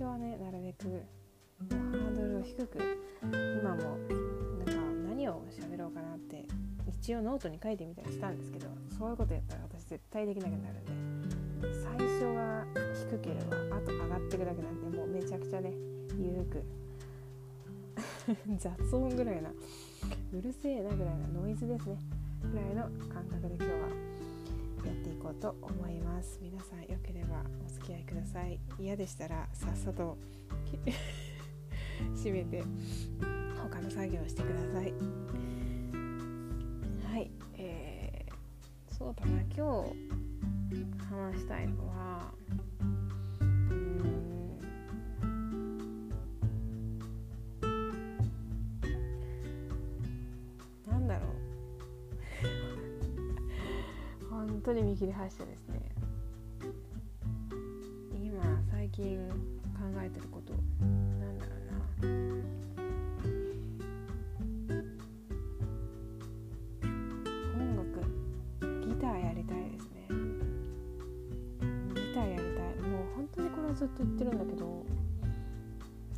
の最初はねなるべくハードルを低く今もなんか何を喋ろうかなって一応ノートに書いてみたりしたんですけどそういうことやったら私絶対できなくなるんで最初が低ければあと上がっていくだけなんでもうめちゃくちゃね緩く 雑音ぐらいなうるせえなぐらいなノイズですねぐらいの感覚で今日はやっていこうと思います。皆さんよければお付き合いください。嫌でしたらさっさと 閉めて他の作業をしてください。はいえー、そうだな。今日話したいのは当に見切り発車ですね。今最近考えてることなんだろうな。音楽ギターやりたいですね。ギターやりたい。もう本当にこれはずっと言ってるんだけど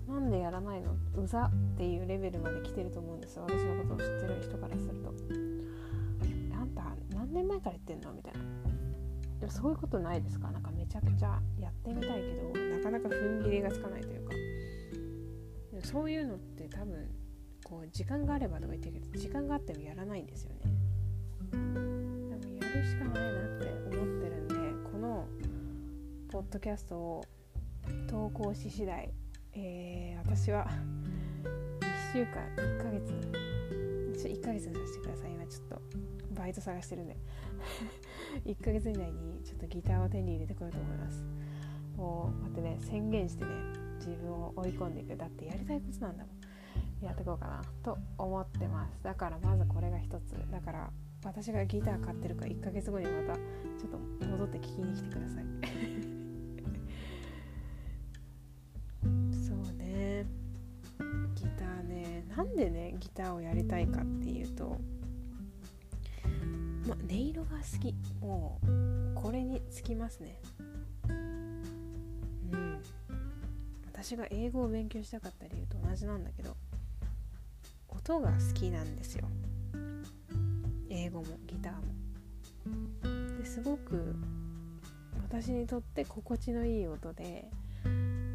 なんでやらないの？うざっていうレベルまで来てると思うんです私のことを知ってる人からすると。前から言ってんの？みたいな。でもそういうことないですか？なんかめちゃくちゃやってみたいけどなかなか踏ん切りがつかないというか。でもそういうのって多分こう時間があればとか言ってるけど時間があってもやらないんですよね。でもやるしかないなって思ってるんでこのポッドキャストを投稿し次第えー、私は1週間1ヶ月ちょ1ヶ月させてください。今ちょっとバイト探してるんで。1ヶ月以内にちょっとギターを手に入れてこようと思います。もうこうやってね宣言してね自分を追い込んでいくだってやりたいことなんだもん。やっていこうかなと思ってます。だからまずこれが一つ。だから私がギター買ってるから1ヶ月後にまたちょっと戻って聞きに来てください。なんでねギターをやりたいかっていうとま音色が好き。もうこれにつきますね。うん。私が英語を勉強したかった理由と同じなんだけど音が好きなんですよ。英語もギターも。ですごく私にとって心地のいい音で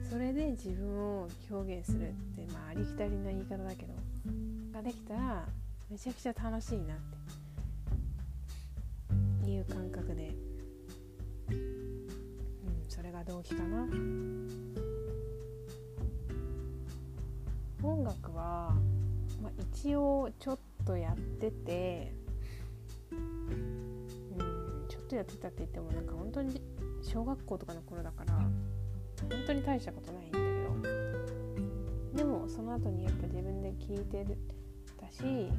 それで自分を表現するってまあありきたりな言い方だけどができたらめちゃくちゃ楽しいなっていう感覚で。うんそれが動機かな。音楽は、まあ、一応ちょっとやっててうんちょっとやってたって言ってもなんか本当に小学校とかの頃だから本当に大したことないんだけど。でもその後にやっぱ自分で聴いてたし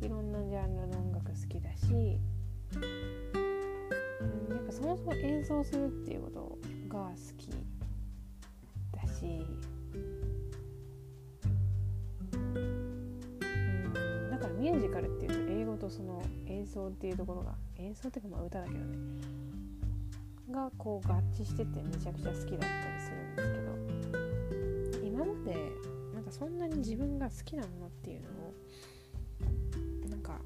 いろんなジャンルの音楽好きだし、うん、やっぱそもそも演奏するっていうことが好きだし、うん、だからミュージカルっていうと英語とその演奏っていうところが演奏っていうかまあ歌だけどね。がこう合致しててめちゃくちゃ好きだったりするんですけど。今までなんかそんなに自分が好きなものっていうのをなんか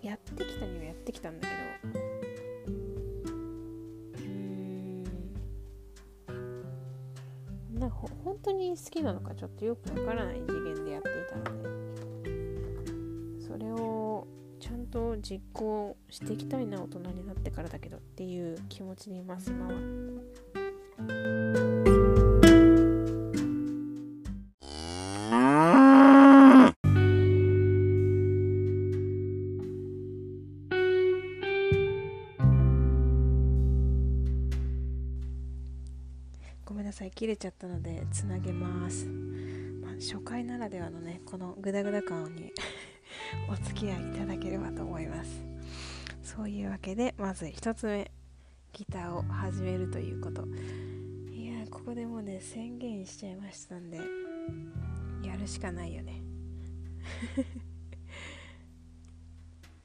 やってきたにはやってきたんだけど。なんかほ本当に好きなのかちょっとよくわからない次元でやっていたので。それをと実行していきたいな大人になってからだけどっていう気持ちでいます今は。ごめんなさい切れちゃったのでつなげます、まあ、初回ならではのねこのグダグダ感にお付き合いいただければと思います。そういうわけでまず1つ目ギターを始めるということ。いやここでもうね宣言しちゃいましたんでやるしかないよね。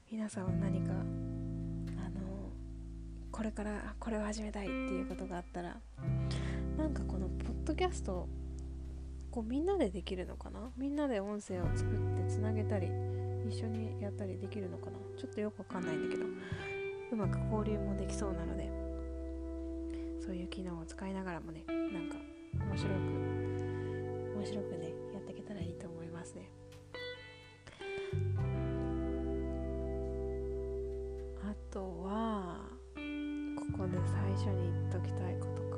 皆さんは何かあのこれからこれを始めたいっていうことがあったらなんかこのポッドキャストこうみんなでできるのかな？みんなで音声を作ってつなげたり一緒にやったりできるのかな？ちょっとよくわかんないんだけどうまく交流もできそうなのでそういう機能を使いながらもねなんか面白く面白くねやっていけたらいいと思いますね。あとはここで最初に言っときたいことか。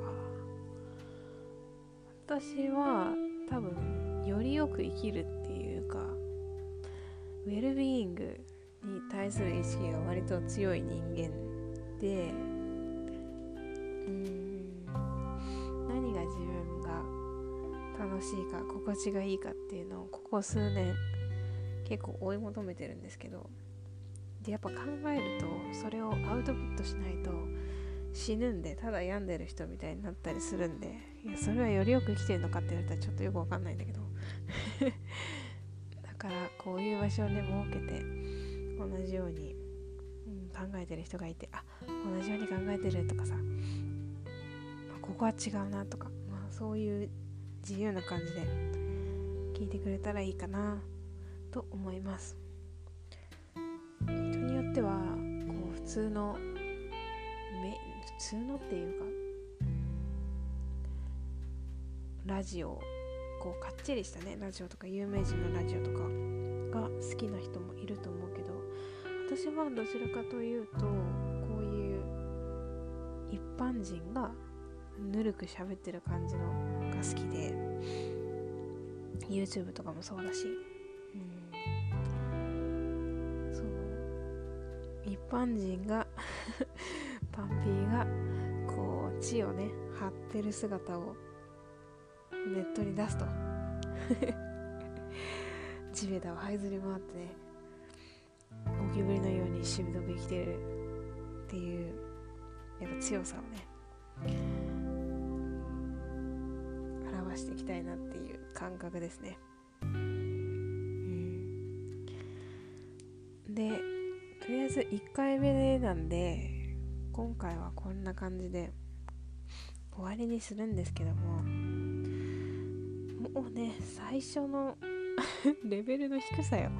私は多分よりよく生きるっていうかウェルビーイングに対する意識が割と強い人間でうん何が自分が楽しいか心地がいいかっていうのをここ数年結構追い求めてるんですけどでやっぱ考えるとそれをアウトプットしないと死ぬんでただ病んでる人みたいになったりするんでいやそれはよりよく生きてるのかって言われたらちょっとよくわかんないんだけど。だからこういう場所をね設けて同じように、うん、考えてる人がいてあ同じように考えてるとかさここは違うなとか、まあ、そういう自由な感じで聞いてくれたらいいかなと思います。人によってはこう普通の通のっていうかラジオこうかっちりしたねラジオとか有名人のラジオとかが好きな人もいると思うけど私はどちらかというとこういう一般人がぬるく喋ってる感じのが好きで YouTube とかもそうだし、うん、その一般人が パンピーがこう血をね張ってる姿をネットに出すと。地べたを這いずり回ってねゴキブリのようにしぶとく生きてるっていうやっぱ強さをね表していきたいなっていう感覚ですね、うん、でとりあえず1回目なんで今回はこんな感じで終わりにするんですけどももうね最初の レベルの低さよ。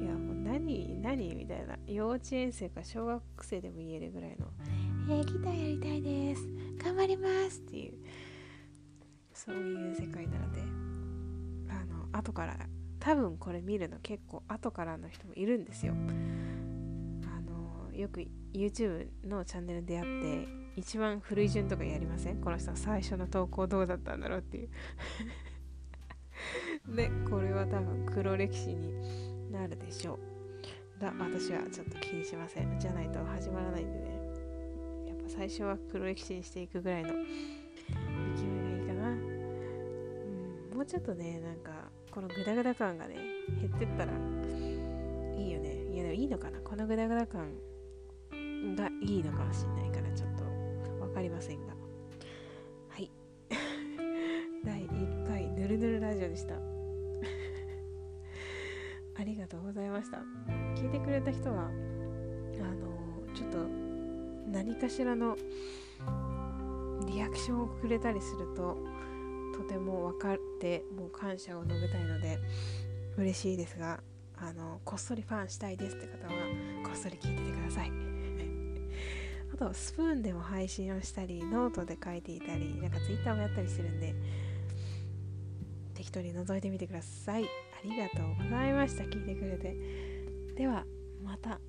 いやもう何何？みたいな。幼稚園生か小学生でも言えるぐらいの「えー、ギターやりたいです。頑張ります」っていう。そういう世界なので。あの後から多分これ見るの結構後からの人もいるんですよ。あのよく YouTube のチャンネルでやって一番古い順とかやりません？この人最初の投稿どうだったんだろうっていう。でこれは多分黒歴史になるでしょう。だ私はちょっと気にしません。じゃないと始まらないんでね。やっぱ最初は黒歴史にしていくぐらいの勢いがいいかな。うんもうちょっとねなんかこのグダグダ感がね減ってったらいいよね。いやでもいいのかな？このグダグダ感。がいいのかもしれないからちょっと分かりませんが。はい。第1回ぬるぬるラジオでした。ありがとうございました。聞いてくれた人はあのちょっと何かしらのリアクションをくれたりするととても分かってもう感謝を述べたいので嬉しいですがあのこっそりファンしたいですって方はこっそり聞いててください。とスプーンでも配信をしたりノートで書いていたりなんかツイッターもやったりするんで適当に覗いてみてください。ありがとうございました。聞いてくれて。ではまた。